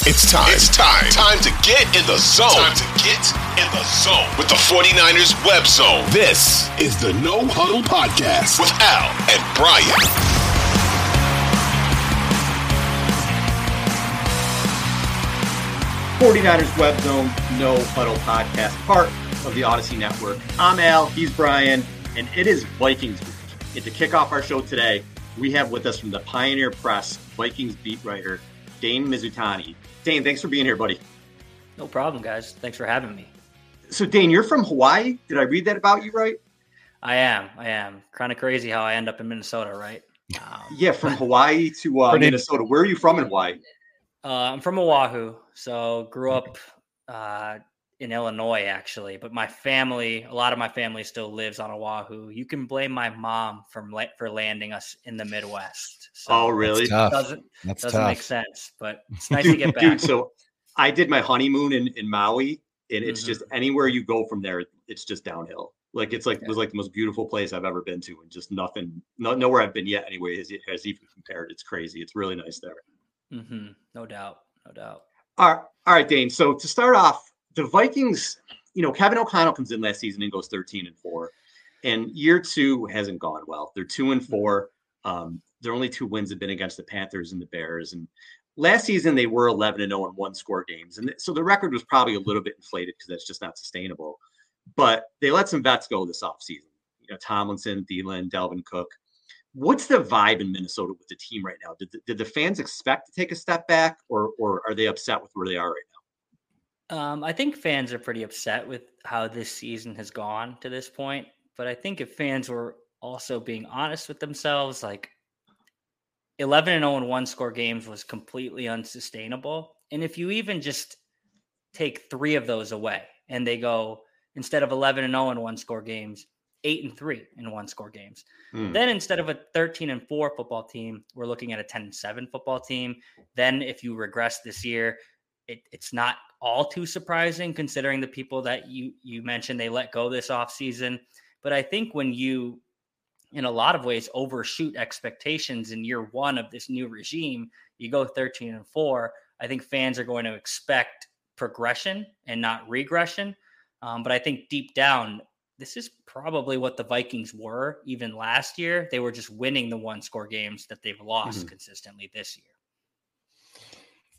It's time. It's time. Time to get in the zone. Time to get in the zone with the 49ers web zone. This is the No Huddle Podcast with Al and Brian. Forty-niners Web Zone No Huddle Podcast, part of the Audacy Network. I'm Al, he's Brian, and it is Vikings week. And to kick off our show today, we have with us from the Pioneer Press Vikings beat writer Dane Mizutani. Dane, thanks for being here, buddy. No problem, guys. Thanks for having me. So, Dane, you're from Hawaii. Did I read that about you right? I am. I am. Kind of crazy how I end up in Minnesota, right? Um, yeah, from Hawaii to uh, Minnesota. Where are you from in Hawaii? Uh, I'm from Oahu, so grew up uh, in Illinois actually, but my family, a lot of my family still lives on Oahu. You can blame my mom from for landing us in the Midwest. So oh, really? That's doesn't That's doesn't tough. make sense, but it's nice to get back. Dude, so I did my honeymoon in, in Maui, and it's mm-hmm. just anywhere you go from there, it's just downhill. Like it's like yeah. it was like the most beautiful place I've ever been to, and just nothing, no, nowhere I've been yet anyway has, has even compared. It's crazy. It's really nice there. Mm-hmm. No doubt. No doubt. All right. All right, Dane. So to start off, the Vikings, you know, Kevin O'Connell comes in last season and goes 13 and four. And year two hasn't gone well. They're two and four. Um, their only two wins have been against the Panthers and the Bears. And last season they were 11 and 0 in one score games. And so the record was probably a little bit inflated because that's just not sustainable. But they let some vets go this offseason. You know, Tomlinson, Thielen, Dalvin Cook what's the vibe in Minnesota with the team right now? Did the, did the fans expect to take a step back, or or are they upset with where they are right now? Um, I think fans are pretty upset with how this season has gone to this point. But I think if fans were also being honest with themselves, like 11 and 0 in one score games was completely unsustainable. And if you even just take three of those away and they go instead of 11 and 0 in one score games, eight and three in one score games. Mm. Then instead of a 13 and four football team, we're looking at a 10 and seven football team. Then if you regress this year, it, it's not all too surprising considering the people that you you mentioned they let go this offseason. But I think when you in a lot of ways overshoot expectations in year one of this new regime, you go 13 and four. I think fans are going to expect progression and not regression. Um, but I think deep down, this is probably what the Vikings were even last year. They were just winning the one score games that they've lost mm-hmm. consistently this year.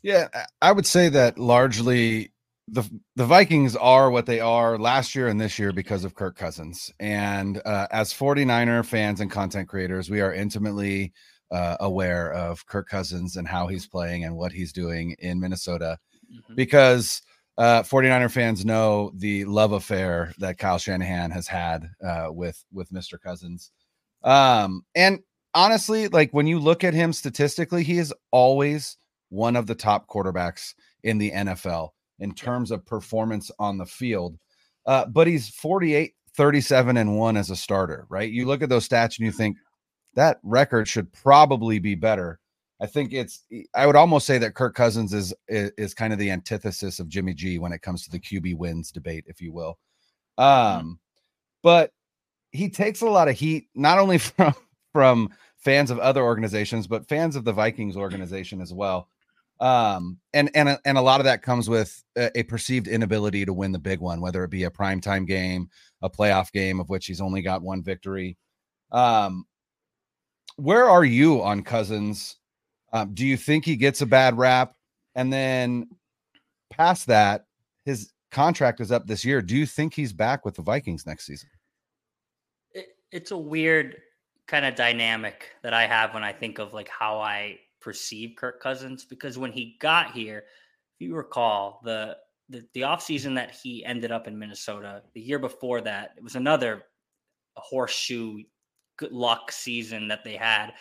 Yeah, I would say that largely the the Vikings are what they are last year and this year because of Kirk Cousins. And uh, as 49er fans and content creators, we are intimately uh, aware of Kirk Cousins and how he's playing and what he's doing in Minnesota mm-hmm. because – uh, 49er fans know the love affair that Kyle Shanahan has had uh, with with Mr. Cousins. Um, and honestly, like when you look at him statistically, he is always one of the top quarterbacks in the NFL in terms of performance on the field. Uh, but he's 48, 37, and one as a starter, right? You look at those stats and you think that record should probably be better. I think it's I would almost say that Kirk Cousins is, is is, kind of the antithesis of Jimmy G when it comes to the QB wins debate, if you will. Mm-hmm. Um, but he takes a lot of heat not only from from fans of other organizations, but fans of the Vikings organization as well. Um, and and and a lot of that comes with a, a perceived inability to win the big one, whether it be a primetime game, a playoff game of which he's only got one victory. Um, where are you on Cousins? Um, do you think he gets a bad rap? And then past that, his contract is up this year. Do you think he's back with the Vikings next season? It, it's a weird kind of dynamic that I have when I think of like how I perceive Kirk Cousins because when he got here, if you recall, the the, the offseason that he ended up in Minnesota, the year before that, it was another horseshoe good luck season that they had.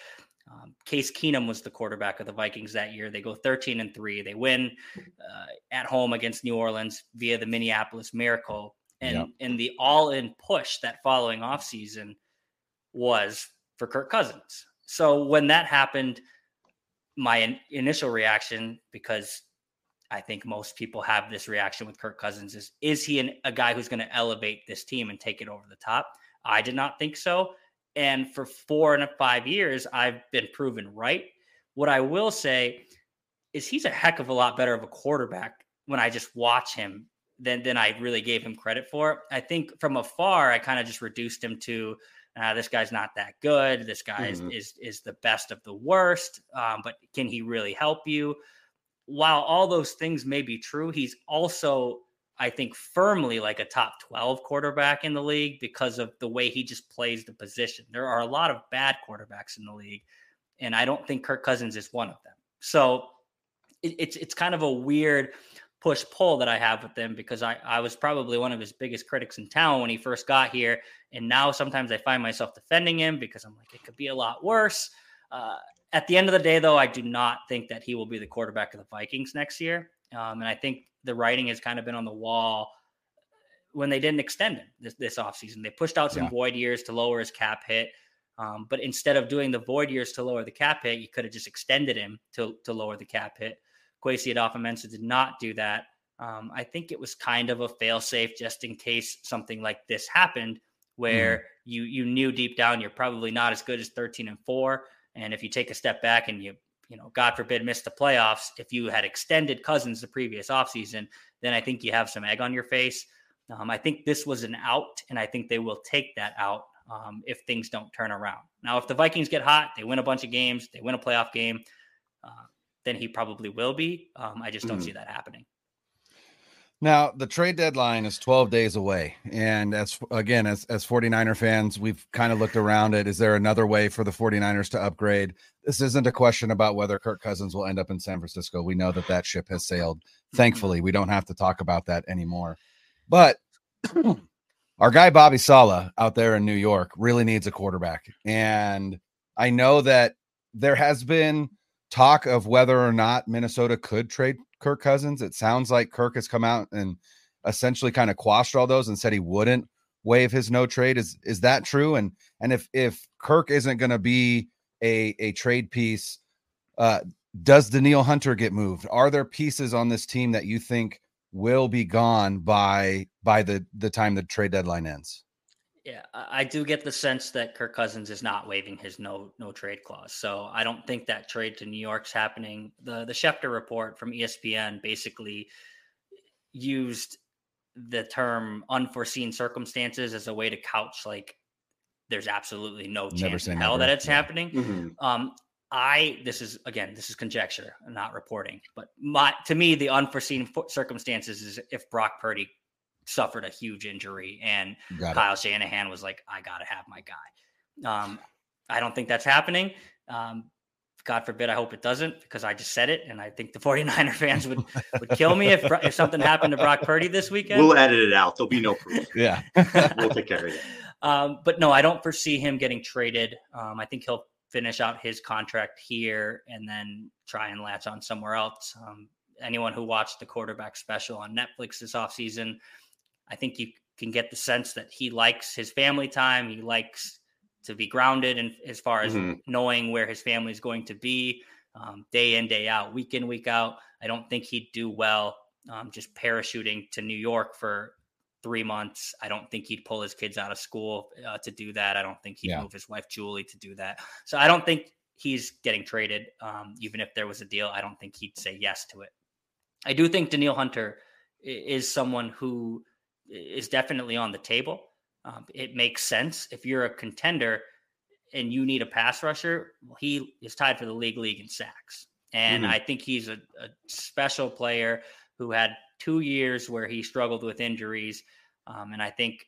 Um, Case Keenum was the quarterback of the Vikings that year. They go 13 and three. They win uh, at home against New Orleans via the Minneapolis Miracle. And yep. and the all in push that following offseason was for Kirk Cousins. So when that happened, my in- initial reaction, because I think most people have this reaction with Kirk Cousins, is is he an, a guy who's going to elevate this team and take it over the top? I did not think so. And for four and five years, I've been proven right. What I will say is he's a heck of a lot better of a quarterback when I just watch him than than I really gave him credit for. I think from afar, I kind of just reduced him to uh, this guy's not that good. This guy mm-hmm. is, is is the best of the worst. Um, but can he really help you? While all those things may be true, he's also I think firmly like a top 12 quarterback in the league because of the way he just plays the position. There are a lot of bad quarterbacks in the league, and I don't think Kirk Cousins is one of them. So it, it's it's kind of a weird push pull that I have with him because I, I was probably one of his biggest critics in town when he first got here. And now sometimes I find myself defending him because I'm like, it could be a lot worse. Uh, at the end of the day, though, I do not think that he will be the quarterback of the Vikings next year. Um, and I think the writing has kind of been on the wall when they didn't extend him this, this offseason. They pushed out some yeah. void years to lower his cap hit. Um, but instead of doing the void years to lower the cap hit, you could have just extended him to, to lower the cap hit. Kwesi Adofo-Mensah did not do that. Um, I think it was kind of a failsafe just in case something like this happened where mm. you you knew deep down you're probably not as good as 13 and 4 and if you take a step back and you you know, God forbid, miss the playoffs, if you had extended Cousins the previous offseason, then I think you have some egg on your face. Um, I think this was an out, and I think they will take that out um, if things don't turn around. Now, if the Vikings get hot, they win a bunch of games, they win a playoff game, uh, then he probably will be. Um, I just don't mm. see that happening. Now, the trade deadline is 12 days away. And as again, as, as 49er fans, we've kind of looked around it. Is there another way for the 49ers to upgrade? This isn't a question about whether Kirk Cousins will end up in San Francisco. We know that that ship has sailed. Thankfully, we don't have to talk about that anymore. But our guy, Bobby Saleh, out there in New York, really needs a quarterback. And I know that there has been talk of whether or not Minnesota could trade Kirk Cousins. It sounds like Kirk has come out and essentially kind of quashed all those and said he wouldn't waive his no trade. Is is that true? And and if if Kirk isn't going to be a a trade piece, uh, does Danielle Hunter get moved? Are there pieces on this team that you think will be gone by by the the time the trade deadline ends? Yeah, I do get the sense that Kirk Cousins is not waiving his no no trade clause. So I don't think that trade to New York's happening. The the Schefter report from ESPN basically used the term unforeseen circumstances as a way to couch like there's absolutely no chance in hell never. that it's yeah. happening. Mm-hmm. Um, I this is again this is conjecture, not reporting, but my to me the unforeseen circumstances is if Brock Purdy suffered a huge injury, and Kyle Shanahan was like, "I got to have my guy." Um, I don't think that's happening. Um, God forbid, I hope it doesn't because I just said it. And I think the 49er fans would, would kill me if, if something happened to Brock Purdy this weekend. We'll edit it out. There'll be no proof. yeah. we'll take care of it. Um, but no, I don't foresee him getting traded. Um, I think he'll finish out his contract here and then try and latch on somewhere else. Um, anyone who watched the quarterback special on Netflix this offseason I think you can get the sense that he likes his family time. He likes to be grounded and as far as mm-hmm. knowing where his family is going to be. um, day in, day out, week in, week out. I don't think he'd do well um, just parachuting to New York for three months. I don't think he'd pull his kids out of school uh, to do that. I don't think he'd yeah. move his wife Julie to do that. So I don't think he's getting traded. Um, even if there was a deal, I don't think he'd say yes to it. I do think Danielle Hunter is someone who is definitely on the table. Um, it makes sense if you're a contender and you need a pass rusher. Well, he is tied for the league league in sacks, and mm-hmm. I think he's a, a special player who had two years where he struggled with injuries. Um, and I think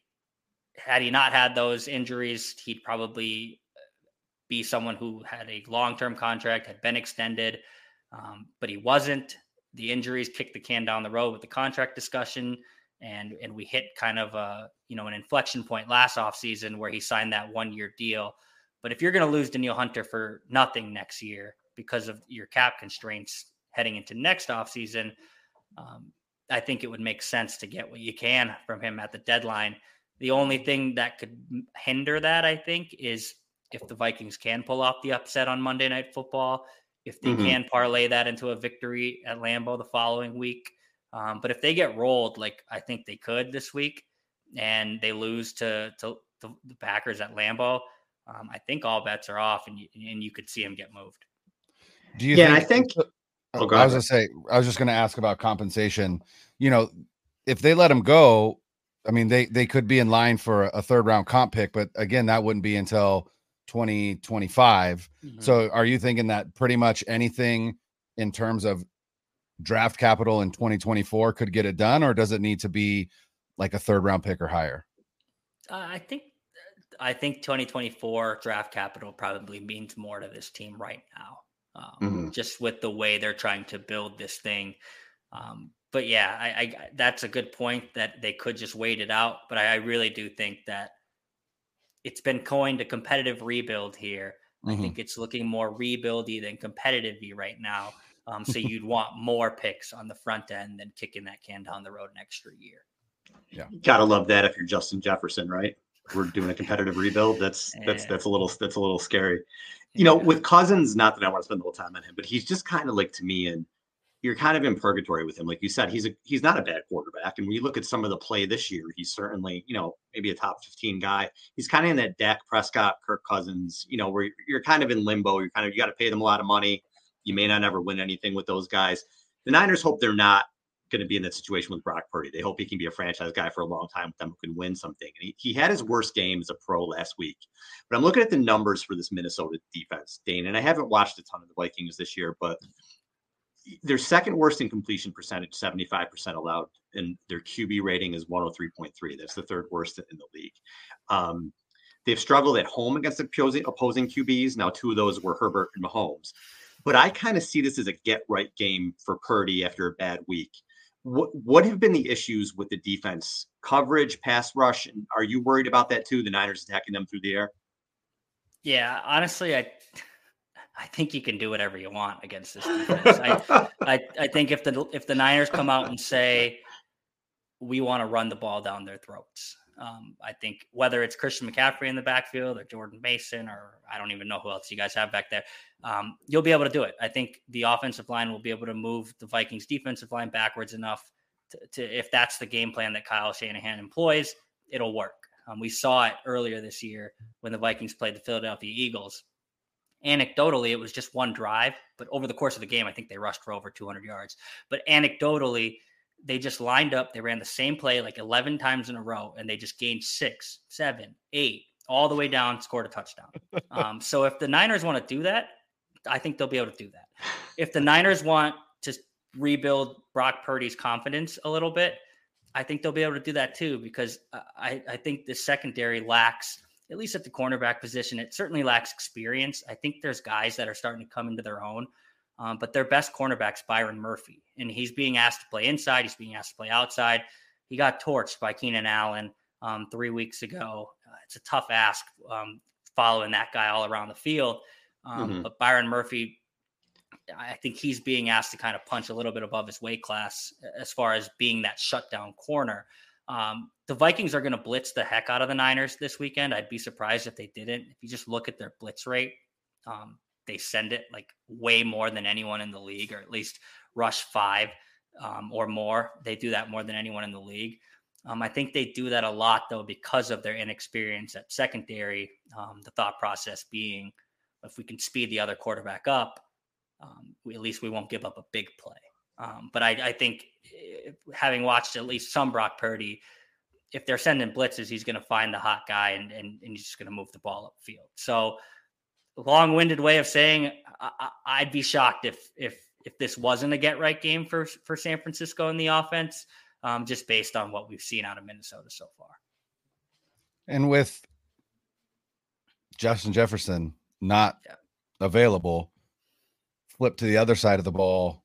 had he not had those injuries, he'd probably be someone who had a long term contract, had been extended, um, but he wasn't. The injuries kicked the can down the road with the contract discussion. And, and we hit kind of a you know an inflection point last offseason where he signed that one year deal. But if you're going to lose Danielle Hunter for nothing next year because of your cap constraints heading into next offseason, um, I think it would make sense to get what you can from him at the deadline. The only thing that could hinder that, I think, is if the Vikings can pull off the upset on Monday Night Football, if they mm-hmm. can parlay that into a victory at Lambeau the following week. Um, but if they get rolled, like I think they could this week, and they lose to to, to the Packers at Lambeau, um, I think all bets are off, and you, and you could see him get moved. Do you? Yeah, think, I think Oh, I was gonna say, I was just gonna ask about compensation. You know, if they let him go, I mean, they they could be in line for a third round comp pick, but again, that wouldn't be until 2025. Mm-hmm. So, are you thinking that pretty much anything in terms of draft capital in 2024 could get it done, or does it need to be like a third round pick or higher? Uh, I think I think 2024 draft capital probably means more to this team right now um, mm-hmm. just with the way they're trying to build this thing. Um, but yeah, I, I, that's a good point that they could just wait it out. But I, I really do think that it's been coined a competitive rebuild here. Mm-hmm. I think it's looking more rebuildy than competitive right now. Um, so you'd want more picks on the front end than kicking that can down the road an extra year. Yeah, gotta love that if you're Justin Jefferson, right? We're doing a competitive rebuild. That's that's that's a little that's a little scary you know, with Cousins, not that I want to spend the whole time on him, but he's just kind of like to me, and you're kind of in purgatory with him. Like you said, he's a he's not a bad quarterback. And when you look at some of the play this year, he's certainly, you know, maybe a top 15 guy. He's kind of in that Dak Prescott, Kirk Cousins, you know, where you're kind of in limbo. You're kind of you got to pay them a lot of money. You may not ever win anything with those guys. The Niners hope they're not going to be in that situation with Brock Purdy. They hope he can be a franchise guy for a long time with them who can win something. And he, he had his worst game as a pro last week. But I'm looking at the numbers for this Minnesota defense, Dane, and I haven't watched a ton of the Vikings this year, but they're second worst in completion percentage, 75% allowed, and their QB rating is 103.3. That's the third worst in the league. Um, they've struggled at home against opposing, opposing QBs. Now, two of those were Herbert and Mahomes. But I kind of see this as a get right game for Purdy after a bad week. What what have been the issues with the defense? Coverage pass rush and are you worried about that too the niners attacking them through the air? Yeah honestly i i think you can do whatever you want against this defense. I, I i think if the if the niners come out and say we want to run the ball down their throats um, I think whether it's Christian McCaffrey in the backfield or Jordan Mason or I don't even know who else you guys have back there, um, you'll be able to do it. I think the offensive line will be able to move the Vikings defensive line backwards enough to, to if that's the game plan that Kyle Shanahan employs, it'll work. Um, we saw it earlier this year when the Vikings played the Philadelphia Eagles. Anecdotally, it was just one drive, but over the course of the game, I think they rushed for over 200 yards. But anecdotally, they just lined up. They ran the same play like 11 times in a row, and they just gained six, seven, eight, all the way down, scored a touchdown. Um, so if the Niners want to do that, I think they'll be able to do that. If the Niners want to rebuild Brock Purdy's confidence a little bit, I think they'll be able to do that too, because I, I think the secondary lacks, at least at the cornerback position, it certainly lacks experience. I think there's guys that are starting to come into their own. Um, but their best cornerback's Byron Murphy, and he's being asked to play inside. He's being asked to play outside. He got torched by Keenan Allen um, three weeks ago. Uh, it's a tough ask um, following that guy all around the field. Um, mm-hmm. But Byron Murphy, I think he's being asked to kind of punch a little bit above his weight class as far as being that shutdown corner. Um, the Vikings are going to blitz the heck out of the Niners this weekend. I'd be surprised if they didn't. If you just look at their blitz rate, um, they send it like way more than anyone in the league, or at least rush five um, or more. They do that more than anyone in the league. Um, I think they do that a lot though because of their inexperience at secondary. Um, the thought process being, if we can speed the other quarterback up, um, we, at least we won't give up a big play. Um, but I, I, think eh, having watched at least some Brock Purdy, if they're sending blitzes, he's going to find the hot guy and, and, and he's just going to move the ball upfield. So, long-winded way of saying I, would be shocked if if if this wasn't a get right game for for San Francisco in the offense, um, just based on what we've seen out of Minnesota so far. And with Justin Jefferson not yeah. available, flip to the other side of the ball.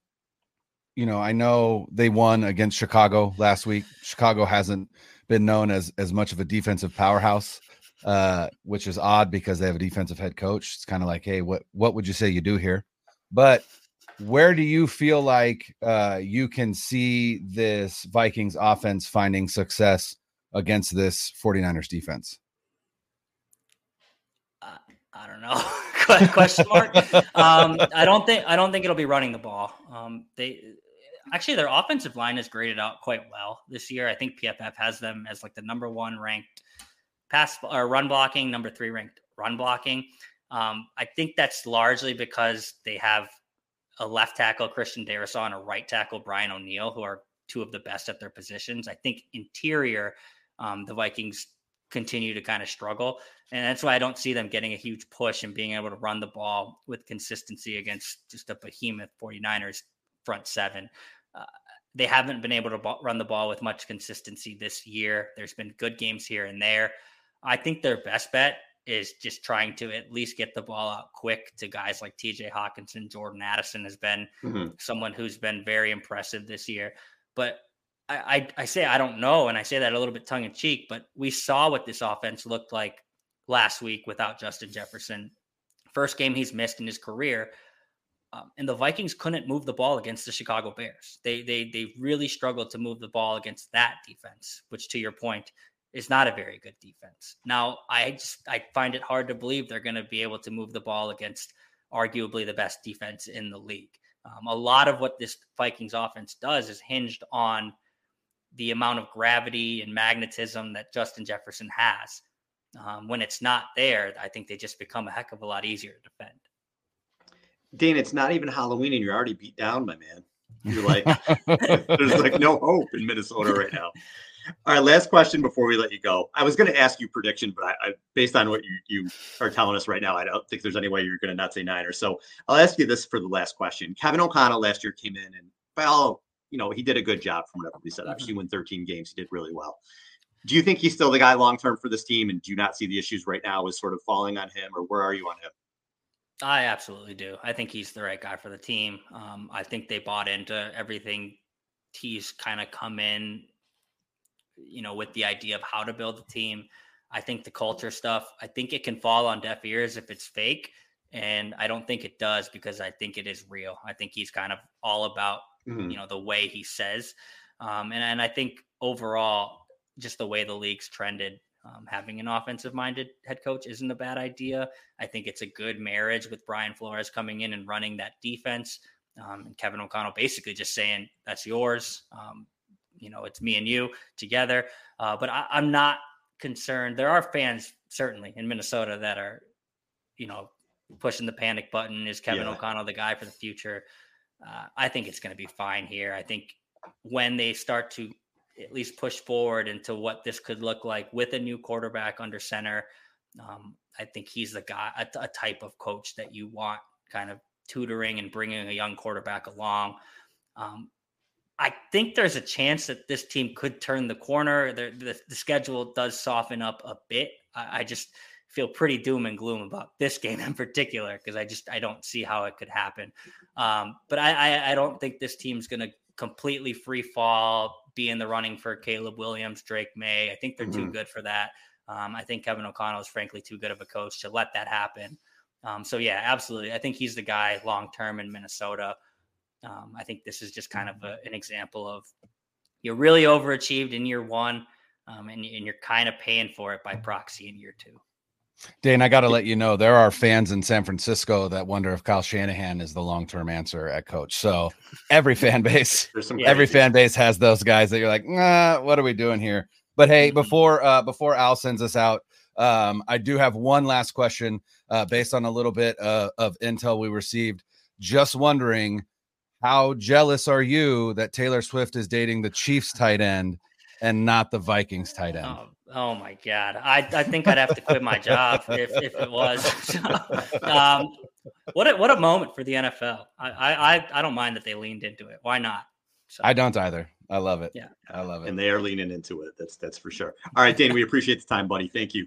You know, I know they won against Chicago last week. Chicago hasn't been known as as much of a defensive powerhouse, uh, which is odd because they have a defensive head coach. It's kind of like, hey, what what would you say you do here? But where do you feel like uh, you can see this Vikings offense finding success against this 49ers defense? Uh, I don't know. question mark. Um, I don't think I don't think it'll be running the ball. Um, they actually their offensive line is graded out quite well this year. I think PFF has them as like the number one ranked pass or run blocking, number three ranked run blocking. Um, I think that's largely because they have a left tackle Christian Darrisaw and a right tackle Brian O'Neill, who are two of the best at their positions. I think interior, um, the Vikings continue to kind of struggle. And that's why I don't see them getting a huge push and being able to run the ball with consistency against just a behemoth 49ers front seven. Uh, they haven't been able to run the ball with much consistency this year. There's been good games here and there. I think their best bet is just trying to at least get the ball out quick to guys like TJ Hockenson. Jordan Addison has been mm-hmm. someone who's been very impressive this year. But I, I, I say I don't know, and I say that a little bit tongue in cheek, but we saw what this offense looked like last week without Justin Jefferson. First game he's missed in his career. Um, and the Vikings couldn't move the ball against the Chicago Bears. They they they really struggled to move the ball against that defense, which to your point is not a very good defense. Now, I just I find it hard to believe they're going to be able to move the ball against arguably the best defense in the league. Um, a lot of what this Vikings offense does is hinged on the amount of gravity and magnetism that Justin Jefferson has. Um, when it's not there, I think they just become a heck of a lot easier to defend. Dane, it's not even Halloween and you're already beat down, my man. You're like, there's like no hope in Minnesota right now. All right, last question before we let you go. I was going to ask you prediction, but I, I, based on what you, you are telling us right now, I don't think there's any way you're going to not say Niners. So I'll ask you this for the last question. Kevin O'Connell last year came in and all, you know, he did a good job from whatever we said. Mm-hmm. Won 13 games. He did really well. Do you think he's still the guy long term for this team? And do you not see the issues right now as sort of falling on him, or where are you on him? I absolutely do. I think he's the right guy for the team. Um, I think they bought into everything he's kind of come in you know, with the idea of how to build a team. I think the culture stuff, I think it can fall on deaf ears if it's fake. And I don't think it does because I think it is real. I think he's kind of all about, mm-hmm. you know, the way he says. Um, and, and I think overall, just the way the league's trended, um, having an offensive minded head coach isn't a bad idea. I think it's a good marriage with Brian Flores coming in and running that defense. Um, and Kevin O'Connell basically just saying, that's yours. Um, you know it's me and you together. Uh, but I, I'm not concerned. There are fans certainly in Minnesota that are, you know, pushing the panic button. Is Kevin yeah. O'Connell the guy for the future? Uh, I think it's going to be fine here. I think when they start to at least push forward into what this could look like with a new quarterback under center, um, I think he's the guy, a, a, type of coach that you want kind of tutoring and bringing a young quarterback along. Um, I think there's a chance that this team could turn the corner. The, the, the schedule does soften up a bit. I, I, just feel pretty doom and gloom about this game in particular because I just I don't see how it could happen. Um, but I, I, I don't think this team's going to completely free fall, be in the running for Caleb Williams, Drake Maye. I think they're mm-hmm. too good for that. Um, I think Kevin O'Connell is frankly too good of a coach to let that happen. Um, so yeah, absolutely. I think he's the guy long term in Minnesota. Um, I think this is just kind of a, an example of you're really overachieved in year one, um, and, and, you're kind of paying for it by proxy in year two. Dane, I got to let you know there are fans in San Francisco that wonder if Kyle Shanahan is the long term answer at coach. So every fan base, every fan base has those guys that you're like, nah, what are we doing here? But hey, mm-hmm. before uh, before Al sends us out, um, I do have one last question uh, based on a little bit uh, of intel we received. Just wondering, how jealous are you that Taylor Swift is dating the Chiefs tight end and not the Vikings tight end? Oh, oh my God. I, I think I'd have to quit my job if, if it was. um, what, a, what a moment for the NFL. I, I, I don't mind that they leaned into it. Why not? So. I don't either. I love it. Yeah. I love it. And they are leaning into it. That's that's for sure. All right, Dane, we appreciate the time, buddy. Thank you.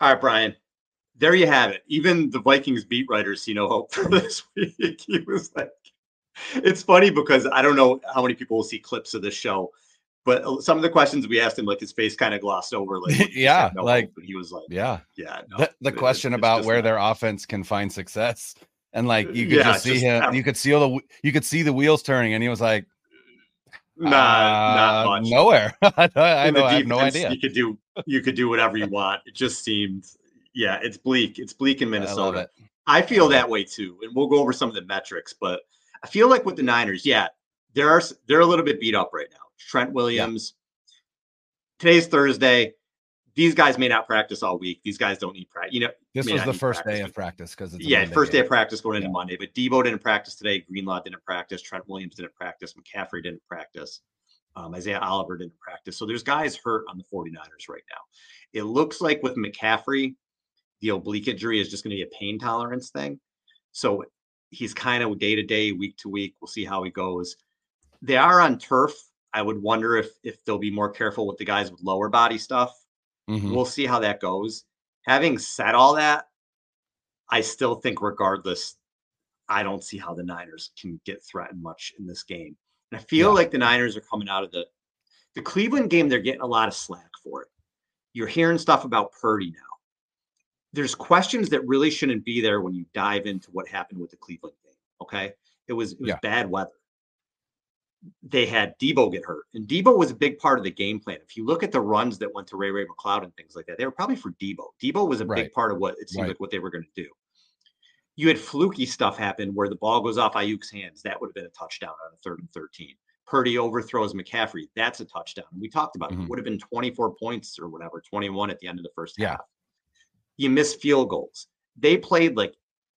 All right, Brian. There you have it. Even the Vikings beat writers see no hope for this week. He was like, it's funny because I don't know how many people will see clips of this show, but some of the questions we asked him, like his face kind of glossed over. Like, yeah, no like hope, he was like, yeah, yeah. No, the, the it, question about where not. their offense can find success, and like you could yeah, just see just, him, you could see all the, you could see the wheels turning, and he was like, Nah, uh, not much. Nowhere. I, I, know, I have no idea. You could do you could do whatever you want. It just seemed, yeah, it's bleak. It's bleak in Minnesota. I, I feel that way too, and we'll go over some of the metrics. But I feel like with the Niners, yeah, there are they're a little bit beat up right now. Trent Williams. Yeah. Today's Thursday. These guys may not practice all week. These guys don't need practice. You know, this was the first day of practice because yeah, Monday first day of practice going into yeah. Monday. But Deebo didn't practice today. Greenlaw didn't practice. Trent Williams didn't practice. McCaffrey didn't practice. Um, Isaiah Oliver didn't practice. So there's guys hurt on the 49ers right now. It looks like with McCaffrey, the oblique injury is just going to be a pain tolerance thing. So he's kind of day to day, week to week. We'll see how he goes. They are on turf. I would wonder if if they'll be more careful with the guys with lower body stuff. Mm-hmm. We'll see how that goes. Having said all that, I still think regardless, I don't see how the Niners can get threatened much in this game. And I feel yeah. like the Niners are coming out of the the Cleveland game, they're getting a lot of slack for it. You're hearing stuff about Purdy now. There's questions that really shouldn't be there when you dive into what happened with the Cleveland game. Okay. It was it was yeah. bad weather. They had Deebo get hurt, and Deebo was a big part of the game plan. If you look at the runs that went to Ray Ray McCloud and things like that, they were probably for Deebo. Deebo was a right. big part of what it seemed right. like what they were going to do you had fluky stuff happen where the ball goes off Aiyuk's hands. That would have been a touchdown on a third and 13. Purdy overthrows McCaffrey. That's a touchdown. We talked about mm-hmm. it. it. Would have been 24 points or whatever, 21 at the end of the first yeah. half. You miss field goals. They played like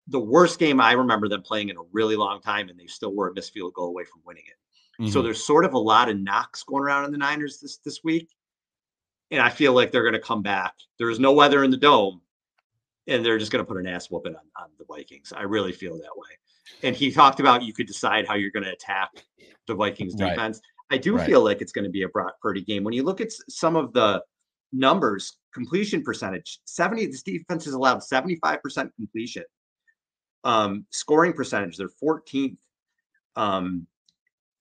the worst game I remember them playing in a really long time, and they still were a missed field goal away from winning it. Mm-hmm. So there's sort of a lot of knocks going around in the Niners this this week. And I feel like they're going to come back. There's no weather in the dome, and they're just going to put an ass whooping on, on the Vikings. I really feel that way. And he talked about you could decide how you're going to attack the Vikings defense. Right. I do right. feel like it's going to be a Brock Purdy game. When you look at some of the numbers, completion percentage, 70, this defense has allowed 75% completion. Um, scoring percentage, they're 14th. Um,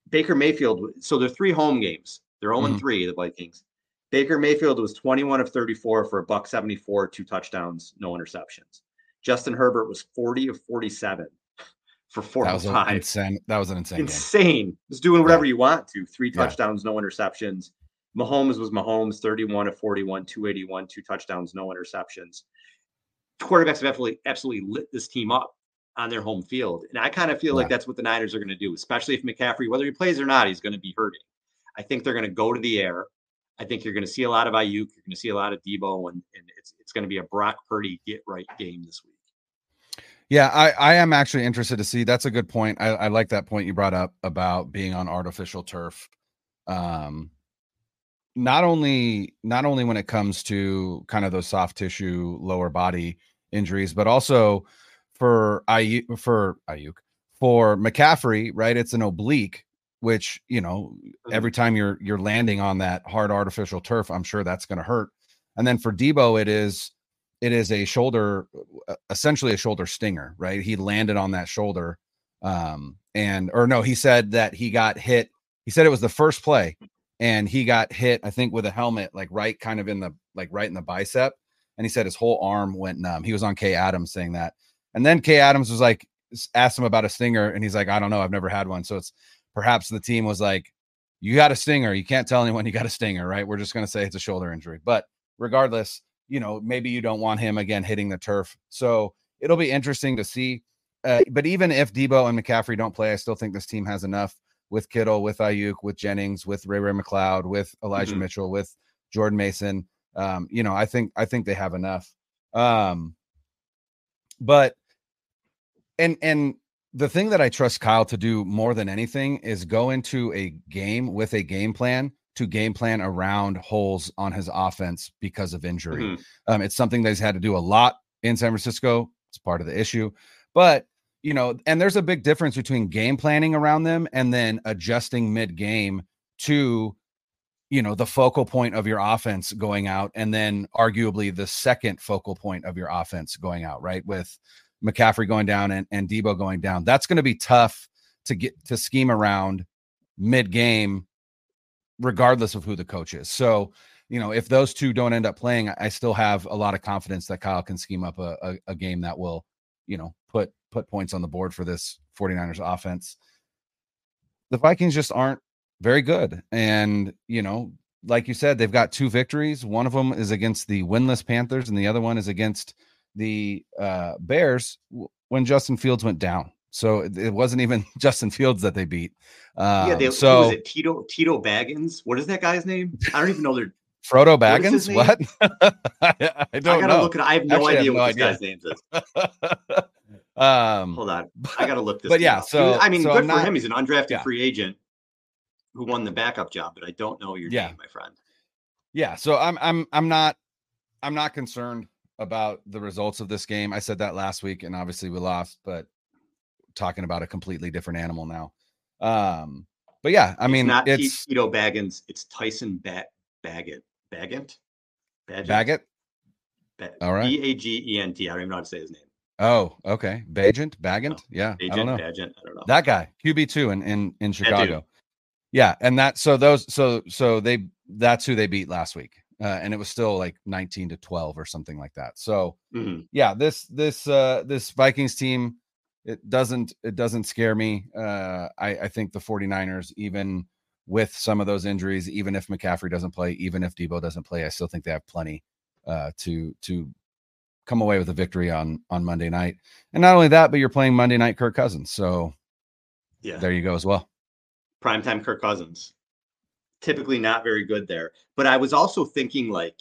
Baker Mayfield, so they're three home games. They're 0 mm-hmm. 3, the Vikings. Baker Mayfield was 21 of 34 for a buck 74, two touchdowns, no interceptions. Justin Herbert was 40 of 47 for four that was five. Insane. That was an insane. Insane. Game. Just doing whatever yeah. you want to. Three touchdowns, yeah. no interceptions. Mahomes was Mahomes, 31 of 41, 281, two touchdowns, no interceptions. Quarterbacks have absolutely, absolutely lit this team up on their home field. And I kind of feel yeah. like that's what the Niners are going to do, especially if McCaffrey, whether he plays or not, he's going to be hurting. I think they're going to go to the air. I think you're going to see a lot of Aiyuk. You're going to see a lot of Deebo, and, and it's it's going to be a Brock Purdy get right game this week. Yeah, I, I am actually interested to see. That's a good point. I, I like that point you brought up about being on artificial turf. Um, not only not only when it comes to kind of those soft tissue lower body injuries, but also for Aiyuk for Aiyuk for McCaffrey, right? It's an oblique, which you know every Mm-hmm. time you're you're landing on that hard artificial turf, I'm sure that's going to hurt. And then for Deebo, it is it is a shoulder, uh, essentially a shoulder stinger, right? He landed on that shoulder, um, and or no, he said that he got hit. He said it was the first play, and he got hit, I think, with a helmet, like right, kind of in the like right in the bicep. And he said his whole arm went numb. He was on Kay Adams saying that, and then Kay Adams was like, asked him about a stinger, and he's like, I don't know, I've never had one. So it's perhaps the team was like, you got a stinger. You can't tell anyone you got a stinger, right? We're just going to say it's a shoulder injury. But regardless, you know, maybe you don't want him again hitting the turf. So it'll be interesting to see. Uh, but even if Deebo and McCaffrey don't play, I still think this team has enough with Kittle, with Aiyuk, with Jennings, with Ray Ray McCloud, with Elijah Mhm. Mitchell, with Jordan Mason. Um, you know, I think I think they have enough. Um, but and and the thing that I trust Kyle to do more than anything is go into a game with a game plan to game plan around holes on his offense because of injury. Mhm. Um, it's something that he's had to do a lot in San Francisco. It's part of the issue, but you know, and there's a big difference between game planning around them and then adjusting mid game to, you know, the focal point of your offense going out, and then arguably the second focal point of your offense going out, right? With McCaffrey going down and, and Deebo going down. That's going to be tough to get to scheme around mid game, regardless of who the coach is. So, you know, if those two don't end up playing, I still have a lot of confidence that Kyle can scheme up a, a, a game that will, you know, put put points on the board for this 49ers offense. The Vikings just aren't very good. And, you know, like you said, they've got two victories. One of them is against the winless Panthers, and the other one is against the uh, Bears when Justin Fields went down. So it, it wasn't even Justin Fields that they beat. Um, yeah, they, so was it Tito Tito Baggins? What is that guy's name? I don't even know their. Frodo What Baggins? name? What? I, I I don't gotta know. look at. I have no Actually, idea have what no this guy's name is. um, Hold on, I gotta look this. But yeah, up. So- was- I mean, so good I'm for not- him. He's an undrafted yeah. free agent who won the backup job, but I don't know your Yeah. name, my friend. yeah so i'm i'm i'm not i'm not concerned about the results of this game i said that last week and obviously we lost but talking about a completely different animal now um but yeah i It's mean not T- it's Tito Baggins. It's Tyson ba- Baggett. Baggett. Baggett. Baggett. Ba- All right. B A G E N T. I don't even know how to say his name. oh okay Bagent Bagant yeah i don't know Bagent. I don't know. that guy qb2 in in in chicago yeah and that so those so so they that's who they beat last week uh, and it was still like 19 to 12 or something like that so Mhm. yeah this this uh this vikings team it doesn't it doesn't scare me uh i i think the 49ers even with some of those injuries even if mccaffrey doesn't play even if deebo doesn't play i still think they have plenty uh to to come away with a victory on on monday night and not only that but you're playing monday night kirk cousins so Yeah. there you go as well primetime Kirk Cousins. Typically not very good there. But I was also thinking, like,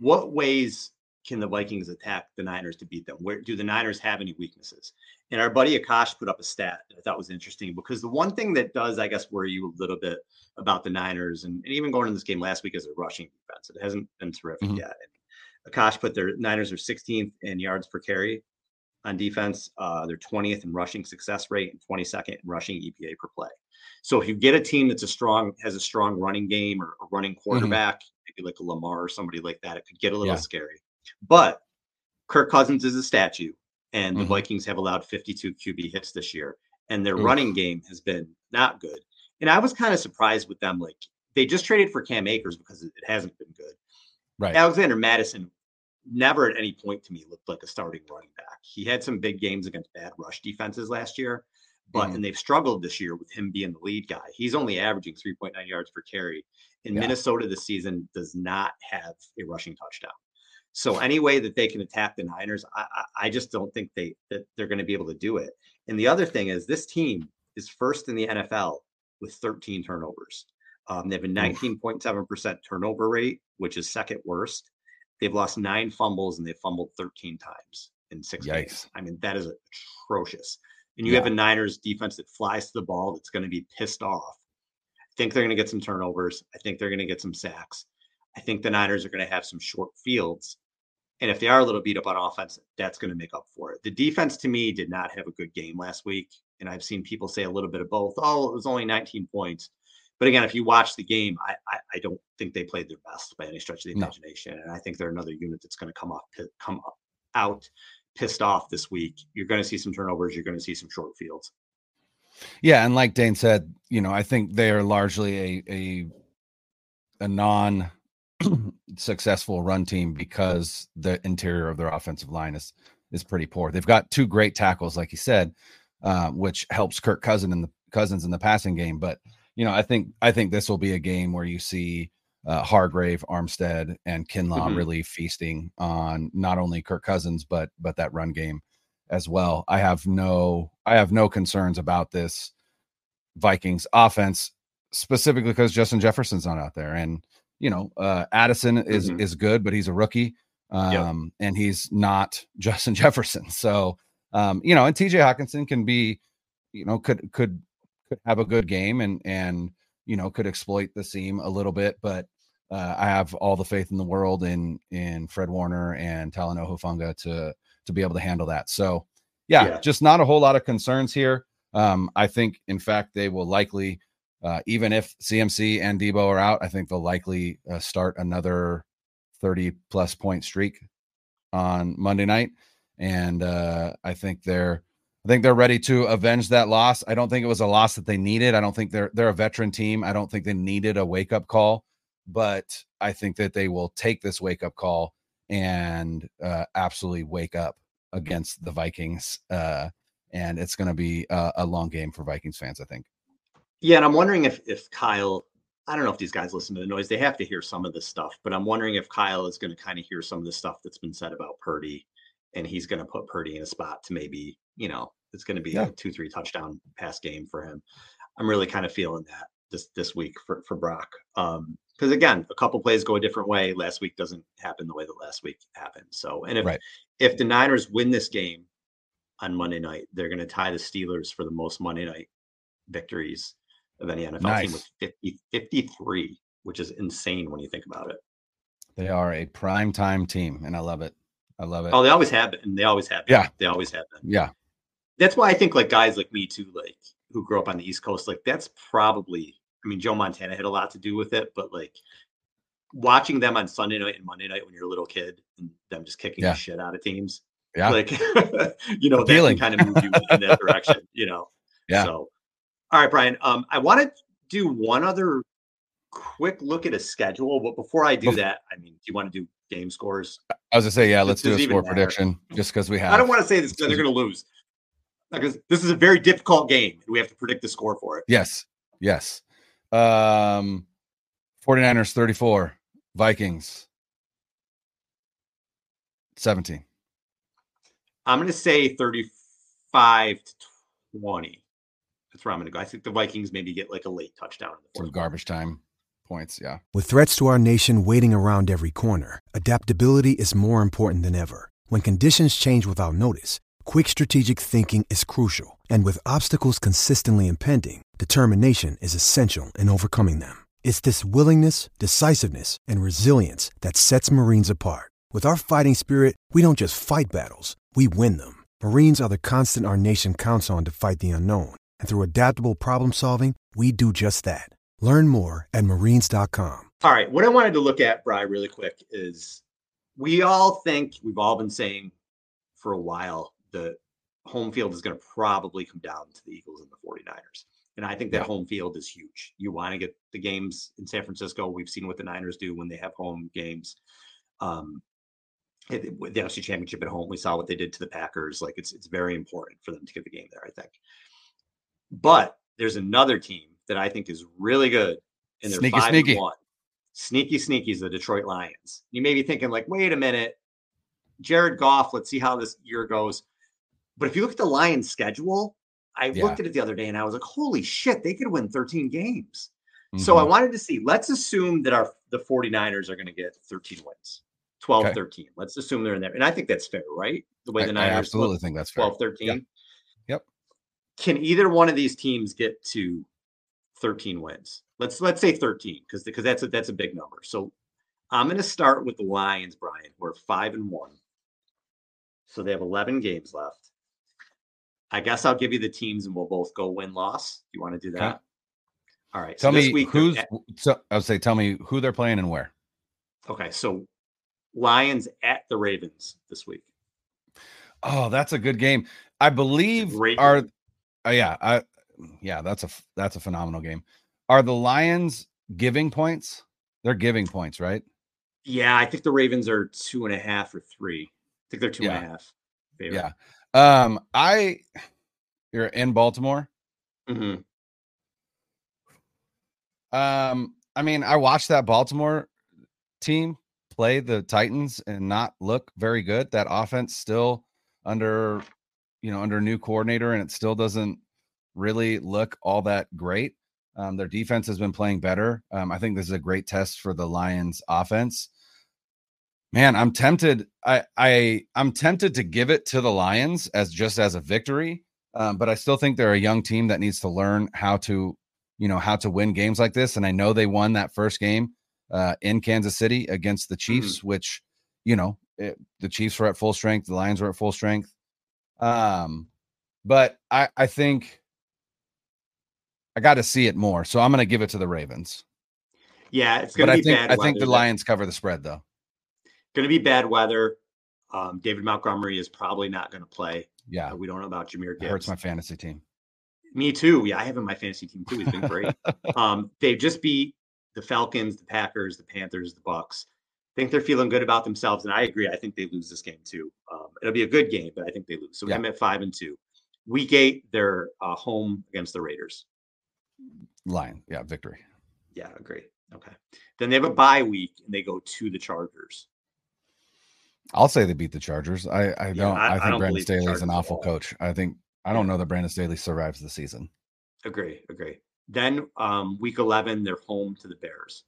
what ways can the Vikings attack the Niners to beat them? Where do the Niners have any weaknesses? And our buddy Akash put up a stat that I thought was interesting because the one thing that does, I guess, worry you a little bit about the Niners and, and even going in this game last week is a rushing defense. It hasn't been terrific Mhm. yet. And Akash put their Niners are 16th in yards per carry on defense. Uh, they're 20th in rushing success rate and 22nd in rushing EPA per play. So if you get a team that's a strong, has a strong running game or a running quarterback, maybe like a Lamar or somebody like that, it could get a little Yeah. scary. But Kirk Cousins is a statue, and the Mhm. Vikings have allowed 52 QB hits this year, and their Oof. running game has been not good. And I was kind of surprised with them. Like they just traded for Cam Akers because it hasn't been good. right Alexander Mattison never at any point to me looked like a starting running back. He had some big games against bad rush defenses last year, but Mhm. and they've struggled this year with him being the lead guy. He's only averaging 3.9 yards per carry. In Yeah. Minnesota this season does not have a rushing touchdown. So any way that they can attack the Niners, I, I, I just don't think they that they're going to be able to do it. And the other thing is this team is first in the NFL with 13 turnovers. Um, they have a 19.7% turnover rate, which is second worst. They've lost nine fumbles and they've fumbled 13 times in six Yikes. games. I mean, that is atrocious. And you have a Niners defense that flies to the ball that's going to be pissed off. I think they're going to get some turnovers. I think they're going to get some sacks. I think the Niners are going to have some short fields. And if they are a little beat up on offense, that's going to make up for it. The defense to me did not have a good game last week. And I've seen people say a little bit of both. Oh, it was only 19 points. But again, if you watch the game, I, I, I don't think they played their best by any stretch of the No. imagination. And I think they're another unit that's going to come off come up, out pissed off this week. You're going to see some turnovers. You're going to see some short fields. Yeah, and like Dane said, you know, I think they are largely a a a non successful run team because the interior of their offensive line is is pretty poor. They've got two great tackles, like you said, uh, which helps Kirk Cousin in the Cousins in the passing game. But you know, I think I think this will be a game where you see uh, Hargrave, Armstead, and Kinlaw Mhm. really feasting on not only Kirk Cousins but but that run game as well. I have no I have no concerns about this Vikings offense specifically because Justin Jefferson's not out there and you know uh Addison is Mhm. is good but he's a rookie um and he's not Justin Jefferson. So um you know and TJ Hockenson can be you know could could could have a good game and and you know could exploit the seam a little bit but uh, I have all the faith in the world in in Fred Warner and Talanoa Hufanga to to be able to handle that. So yeah, Yeah. just not a whole lot of concerns here. Um, I think in fact they will likely uh, even if CMC and Deebo are out, I think they'll likely uh, start another 30 plus point streak on Monday night. And uh, I think they're I think they're ready to avenge that loss. I don't think it was a loss that they needed. I don't think they're they're a veteran team. I don't think they needed a wake up call, but I think that they will take this wake up call and uh, absolutely wake up against the Vikings. Uh, and it's going to be a, a long game for Vikings fans. I think. Yeah, and I'm wondering if if Kyle, I don't know if these guys listen to the noise. They have to hear some of this stuff, but I'm wondering if Kyle is going to kind of hear some of the stuff that's been said about Purdy, and he's going to put Purdy in a spot to maybe, you know, it's going to be Yeah. a two three touchdown pass game for him. I'm really kind of feeling that this this week for for Brock. Um, because again, a couple plays go a different way. Last week doesn't happen the way that last week happened. So, and if Right. if the Niners win this game on Monday night, they're going to tie the Steelers for the most Monday night victories of any NFL team with 50, 53, which is insane when you think about it. They are a prime time team, and I love it. I love it. Oh, they always have been. They always have been. Yeah. They always have been. yeah, That's why I think like guys like me too, like who grew up on the East Coast, like that's probably, I mean, Joe Montana had a lot to do with it, but like watching them on Sunday night and Monday night when you're a little kid and them just kicking Yeah. the shit out of teams, yeah, like, you know, Appealing. that can kind of move you in that direction, you know? Yeah. So, all right, Brian. Um, I want to do one other quick look at a schedule, but before I do that, I mean, do you want to do game scores? I was gonna say, yeah, let's do a score matter? prediction just because we have. I don't want to say this because they're going to lose because this is a very difficult game. and We have to predict the score for it. Yes, yes. Um, 49ers 34, Vikings 17. I'm going to say 35 to 20. That's where I'm going to go. I think the Vikings maybe get like a late touchdown. In Some garbage time points. Yeah. With threats to our nation waiting around every corner, adaptability is more important than ever. When conditions change without notice, quick strategic thinking is crucial. And with obstacles consistently impending, determination is essential in overcoming them. It's this willingness, decisiveness, and resilience that sets Marines apart. With our fighting spirit, we don't just fight battles, we win them. Marines are the constant our nation counts on to fight the unknown. And through adaptable problem solving, we do just that. Learn more at marines.com. All right. What I wanted to look at, Bry, really quick is we all think we've all been saying for a while the home field is going to probably come down to the Eagles and the 49ers. And I think that home field is huge. You want to get the games in San Francisco. We've seen what the Niners do when they have home games. Um, the NFC Championship at home, we saw what they did to the Packers. Like it's it's very important for them to get the game there. I think. But there's another team that I think is really good, and they're Sneaky, five sneaky. and one. Sneaky, sneaky is the Detroit Lions. You may be thinking like, wait a minute, Jared Goff. Let's see how this year goes. But if you look at the Lions' schedule, I Yeah. looked at it the other day and I was like, holy shit, they could win 13 games. So I Mhm. wanted to see, let's assume that our the 49ers are going to get 13 wins, 12, Okay. 13. Let's assume they're in there. And I think that's fair, right? The way I- the I Niners absolutely look, think that's fair. 12, 13. Yep. Can either one of these teams get to 13 wins? Let's let's say 13 because because that's a that's a big number. So I'm going to start with the Lions, Brian. We're 5 and 1. So they have 11 games left. I guess I'll give you the teams and we'll both go win loss. You want to do Okay. that? All right. Tell so this me week who's. at- So I would say, tell me who they're playing and where. okay. So Lions at the Ravens this week. Oh, that's a good game. I believe are. Uh, yeah, I. Yeah, that's a that's a phenomenal game. Are the Lions giving points? They're giving points, right? Yeah, I think the Ravens are two and a half or three. I think they're two and a half. favorite. Yeah. Um, I. You're in Baltimore. Mhm. Um, I mean, I watched that Baltimore team play the Titans and not look very good. That offense still under, you know, under new coordinator, and it still doesn't really look all that great. Um, their defense has been playing better. Um, I think this is a great test for the Lions offense. Man, I'm tempted. I I I'm tempted to give it to the Lions as just as a victory. Um, but I still think they're a young team that needs to learn how to you know how to win games like this and i know they won that first game uh, in kansas city against the chiefs which you know it, the chiefs were at full strength the lions were at full strength um but i i think i got to see it more so i'm going to give it to the ravens Yeah, it's going to i be think bad. i think the lions cover the spread though Going to be bad weather. Um, David Montgomery is probably not going to play. yeah we don't know about Jahmyr it Gibbs. hurts my fantasy team Me too. Yeah, I have him in my fantasy team too. He's been great. um, they just beat the Falcons, the Packers, the Panthers, the Bucks. I think they're feeling good about themselves, and I agree. I think they lose this game too. Um, it'll be a good game, but I think they lose. So Yeah. I'm at five and two. Week eight, they're uh, home against the Raiders. lion yeah victory Yeah, agree. Okay. Then they have a bye week, and they go to the Chargers. I'll say they beat the chargers i i don't I- i, I think don't brandon the staley's an awful coach i think i don't know that brandon staley survives the season Agree, agree. Then um, week 11, they're home to the Bears.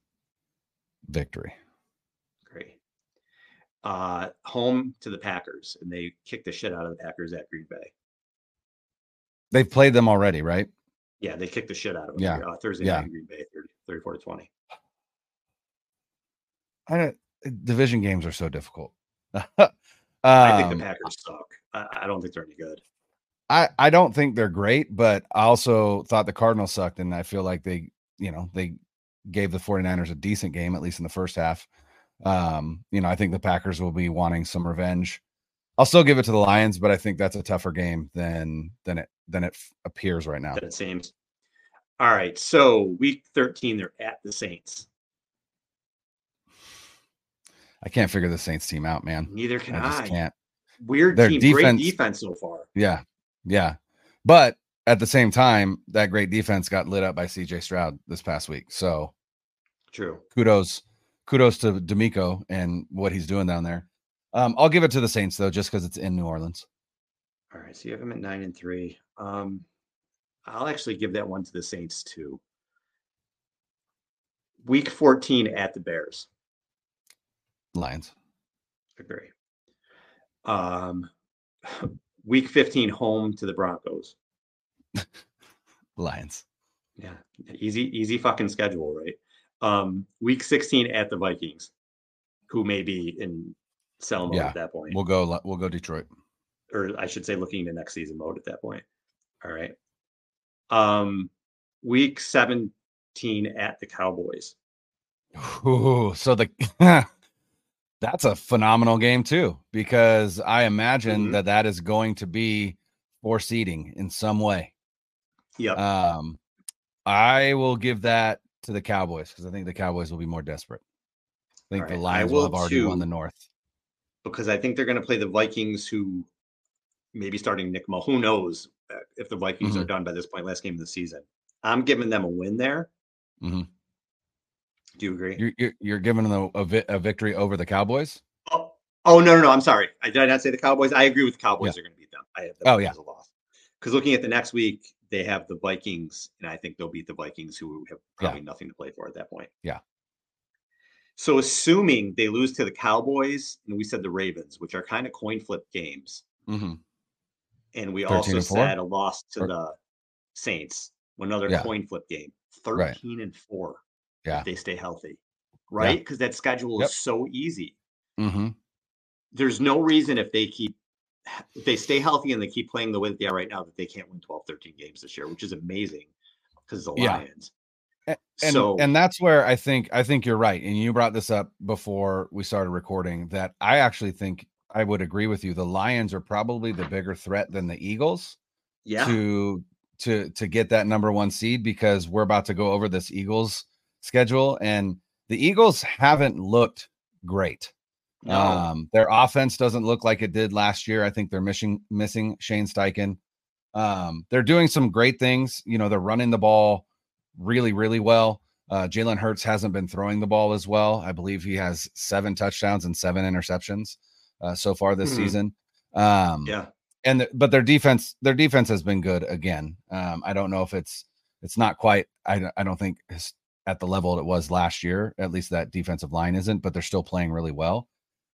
victory Great. Uh, home to the Packers, and they kick the shit out of the Packers at Green Bay. they've played them already right Yeah, they kicked the shit out of them. Yeah, Uh, Thursday yeah. night in Green Bay, 30, 34 to 20. I don't, uh, division games are so difficult. I think Um, the Packers suck. I, I don't think they're any good. I, I don't think they're great, but I also thought the Cardinals sucked, and I feel like they, you know, they gave the 49ers a decent game, at least in the first half. Um, you know, I think the Packers will be wanting some revenge. I'll still give it to the Lions, but I think that's a tougher game than than it than it appears right now. That it seems. All right. So week 13, they're at the Saints. I can't figure the Saints team out, man. Neither can I I. just can't. Weird Their team. defense- Great defense so far. Yeah. Yeah. But at the same time, that great defense got lit up by CJ Stroud this past week. So True. kudos, kudos to DeMeco and what he's doing down there. Um, I'll give it to the Saints though, just because it's in New Orleans. All right. So you have them at nine and three. Um, I'll actually give that one to the Saints too. Week 14 at the Bears. Lions. Agree. Um, week 15 home to the Broncos. Lions. Yeah, easy, easy fucking schedule, right? Um, week 16 at the Vikings, who may be in sell mode Yeah, at that point, We'll go. We'll go Detroit. or I should say, looking to next season mode at that point. All right. Um, week 17 at the Cowboys. Ooh, so the that's a phenomenal game too, because I imagine Mhm. that that is going to be for seeding in some way. Yeah. Um, I will give that to the Cowboys because I think the Cowboys will be more desperate. I think All the right, Lions will will have already won the North. because I think they're going to play the Vikings, who maybe starting Nick Mo. Who knows uh, if the Vikings are Mhm. done by this point, last game of the season. I'm giving them a win there. Mhm. Do you agree? You're, you're, you're giving them a, a, vi- a victory over the Cowboys. Oh, oh no, no, no. I'm sorry. I did I not say the Cowboys. I agree with the Cowboys are going to beat them. I have them Oh, yeah. as a loss. Because looking at the next week, they have the Vikings, and I think they'll beat the Vikings, who have probably yeah. nothing to play for at that point. Yeah. So assuming they lose to the Cowboys, and we said the Ravens, which are kind of coin flip games, mm-hmm. and we also said a loss to or, the Saints, another yeah. coin flip game, thirteen right. and four. Yeah, if they stay healthy, right? Because yeah. that schedule yep. is so easy. Mm-hmm. There's no reason if they keep if they stay healthy and they keep playing the way that they are right now that they can't win 12 13 games this year which is amazing because the lions and, so and that's where i think i think you're right and you brought this up before we started recording that i actually think i would agree with you the lions are probably the bigger threat than the eagles yeah to to to get that number one seed because we're about to go over this eagles schedule and the eagles haven't looked great no. Um, their offense doesn't look like it did last year. I think they're missing missing Shane Steichen. Um, they're doing some great things. You know, they're running the ball really, really well. Uh, Jalen Hurts hasn't been throwing the ball as well. I believe he has seven touchdowns and seven interceptions uh, so far this mm-hmm. season. Um, yeah, and but their defense, their defense has been good again. Um, I don't know if it's it's not quite. I I don't think at the level it was last year. At least that defensive line isn't, but they're still playing really well.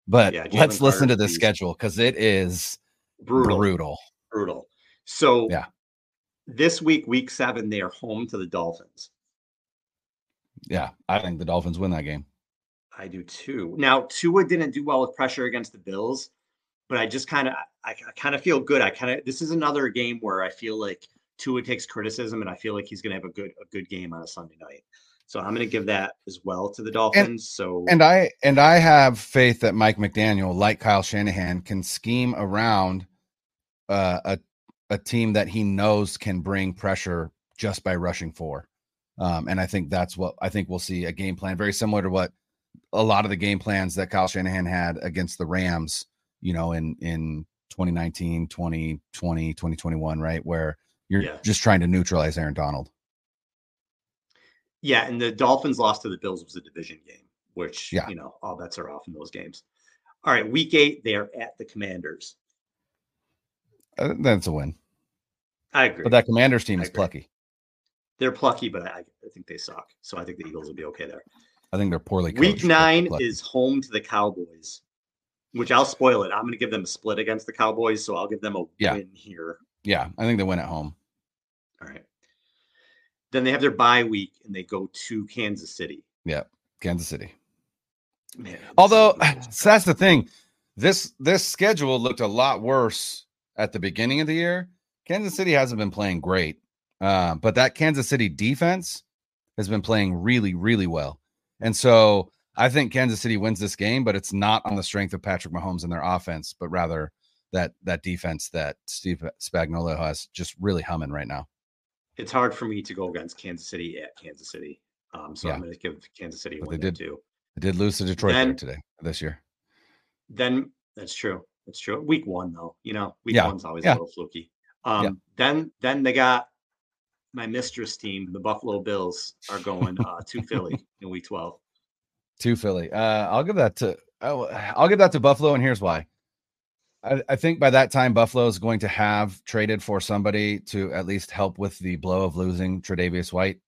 But yeah, let's listen to the schedule because it is brutal. Brutal. Brutal. So yeah. This week, week seven, they are home to the Dolphins. Yeah, I think the Dolphins win that game. I do too. Now, Tua didn't do well with pressure against the Bills, but I just kind of, I, I kind of feel good. I kind of, this is another game where I feel like Tua takes criticism, and I feel like he's going to have a good, a good game on a Sunday night. So I'm going to give that as well to the Dolphins. And, so and I and I have faith that Mike McDaniel, like Kyle Shanahan, can scheme around uh, a a team that he knows can bring pressure just by rushing four. Um, and I think that's what I think we'll see a game plan very similar to what a lot of the game plans that Kyle Shanahan had against the Rams, you know, in in 2019, 2020, 2021, right? Where you're yeah. just trying to neutralize Aaron Donald. Yeah, and the Dolphins lost to the Bills was a division game, which yeah. you know all bets are off in those games. All right, week eight, they are at the Commanders. Uh, that's a win. I agree. But that Commanders team is plucky. They're plucky, but I, I, think they suck. So I think the Eagles will be okay there. I think they're poorly. Coached, week nine is home to the Cowboys, which I'll spoil it. I'm going to give them a split against the Cowboys, so I'll give them a yeah. win here. Yeah, I think they win at home. All right. Then they have their bye week and they go to Kansas City. Yeah, Kansas City. Man, Although so that's the thing, this this schedule looked a lot worse at the beginning of the year. Kansas City hasn't been playing great, uh, but that Kansas City defense has been playing really, really well. And so I think Kansas City wins this game, but it's not on the strength of Patrick Mahomes and their offense, but rather that that defense that Steve Spagnuolo has just really humming right now it's hard for me to go against Kansas City at Kansas City. Um, so yeah. I'm going to give Kansas City win they did, too. They did lose to Detroit then, today this year. Then that's true. That's true. Week one though, you know, week yeah. one's always yeah. a little fluky. Um. Then then they got my mistress team, the Buffalo Bills, are going uh, to Philly in week twelve. To Philly. Uh, I'll give that to I'll, I'll give that to Buffalo, and here's why. I, I, think by that time, Buffalo is going to have traded for somebody to at least help with the blow of losing Tre'Davious White.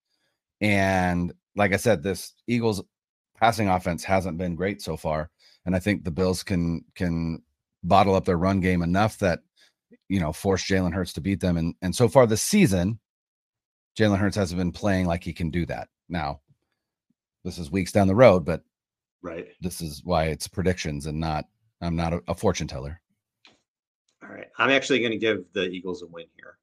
And like I said, this Eagles passing offense hasn't been great so far. And I think the Bills can can bottle up their run game enough that you know force Jalen Hurts to beat them. And and so far this season, Jalen Hurts hasn't been playing like he can do that. Now, this is weeks down the road, but right, this is why it's predictions and not I'm not a, a fortune teller. I'm actually going to give the Eagles a win here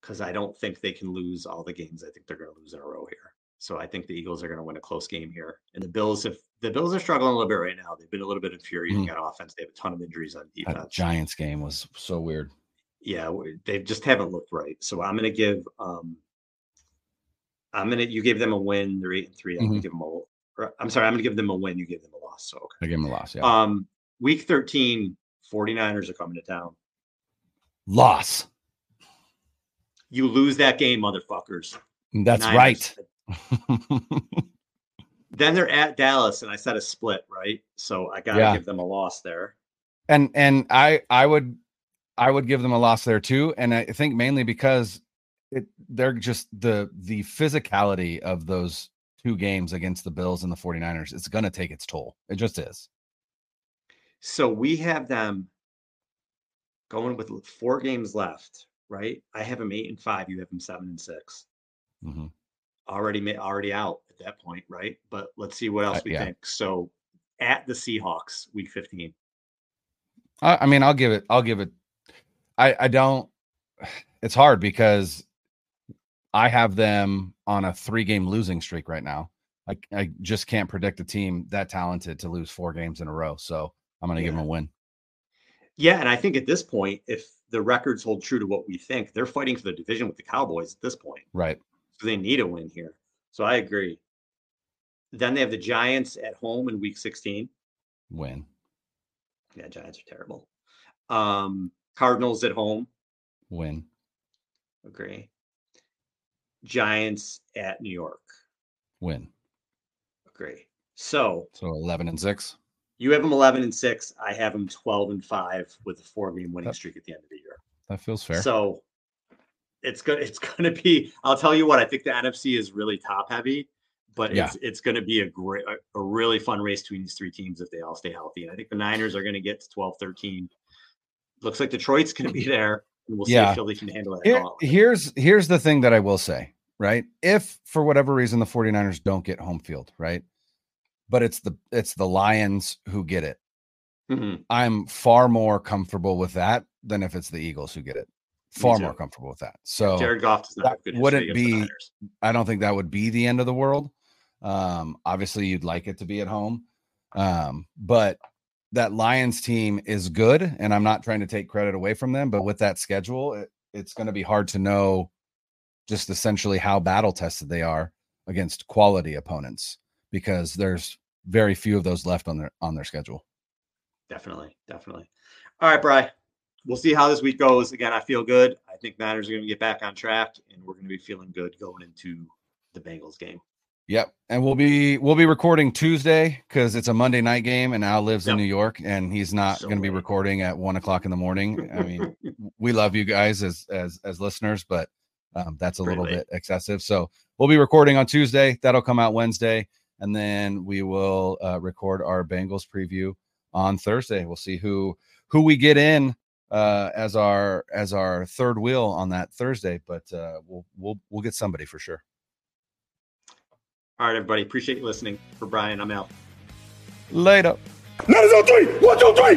because I don't think they can lose all the games. I think they're going to lose in a row here. So I think the Eagles are going to win a close game here. And the Bills, if the Bills are struggling a little bit right now, they've been a little bit infuriating mm. on offense. They have a ton of injuries on defense. That Giants game was so weird. Yeah, they just haven't looked right. So I'm going to give. um I'm gonna. You gave them a win. They're eight and 3 I'm mm-hmm. gonna give them a. I'm sorry. I'm gonna give them a win. You gave them a loss. So okay. I give them a loss. Yeah. Um, week 13, 49ers are coming to town. Loss. You lose that game, motherfuckers. That's Niners. right. then they're at Dallas, and I said a split, right? So I gotta yeah. give them a loss there. And and I I would I would give them a loss there too. And I think mainly because it they're just the the physicality of those two games against the Bills and the 49ers, it's going to take its toll. It just is. So we have them going with four games left, right? I have them eight and five. You have them seven and 6 mm-hmm. Already, already out at that point, right? But let's see what else uh, we yeah. think. So at the Seahawks, week 15. I, I mean, I'll give it. I'll give it. I I don't. It's hard because I have them on a three game losing streak right now. I, I just can't predict a team that talented to lose four games in a row. So I'm going to yeah. give them a win. Yeah. And I think at this point, if the records hold true to what we think, they're fighting for the division with the Cowboys at this point. Right. So they need a win here. So I agree. Then they have the Giants at home in week 16. Win. Yeah, Giants are terrible. Um, Cardinals at home. Win. Agree. Giants at New York. Win. Agree. So so eleven and six. You have them eleven and six. I have them twelve and five with a four game winning that, streak at the end of the year. That feels fair. So it's good. It's going to be. I'll tell you what. I think the NFC is really top heavy, but yeah. it's it's going to be a great, a, a, really fun race between these three teams if they all stay healthy. And I think the Niners are going to get to 12, 13. Looks like Detroit's going to be there. And we'll see if Philly can handle that. Here, here's here's the thing that I will say, right? If for whatever reason the 49ers don't get home field, right? But it's the it's the Lions who get it. Mm-hmm. I'm far more comfortable with that than if it's the Eagles who get it. Far more comfortable with that. So Jared Goff does not wouldn't be. I don't think that would be the end of the world. Um, obviously, you'd like it to be at home, um, but that Lions team is good, and I'm not trying to take credit away from them, but with that schedule, it, it's going to be hard to know just essentially how battle tested they are against quality opponents because there's very few of those left on their on their schedule. Definitely, definitely. All right, Bry. We'll see how this week goes. Again, I feel good. I think Niners are going to get back on track, and we're going to be feeling good going into the Bengals game. Yep, and we'll be we'll be recording Tuesday because it's a Monday night game, and Al lives yep. in New York, and he's not so going to be recording at one o'clock in the morning. I mean, we love you guys as as as listeners, but um, that's a Pretty little late. bit excessive. So we'll be recording on Tuesday. That'll come out Wednesday, and then we will uh, record our Bengals preview on Thursday. We'll see who who we get in uh, as our as our third wheel on that Thursday, but uh, we'll we'll we'll get somebody for sure. All right, everybody, appreciate you listening. For Brian, I'm out. Later. Nine on three. One, two, three.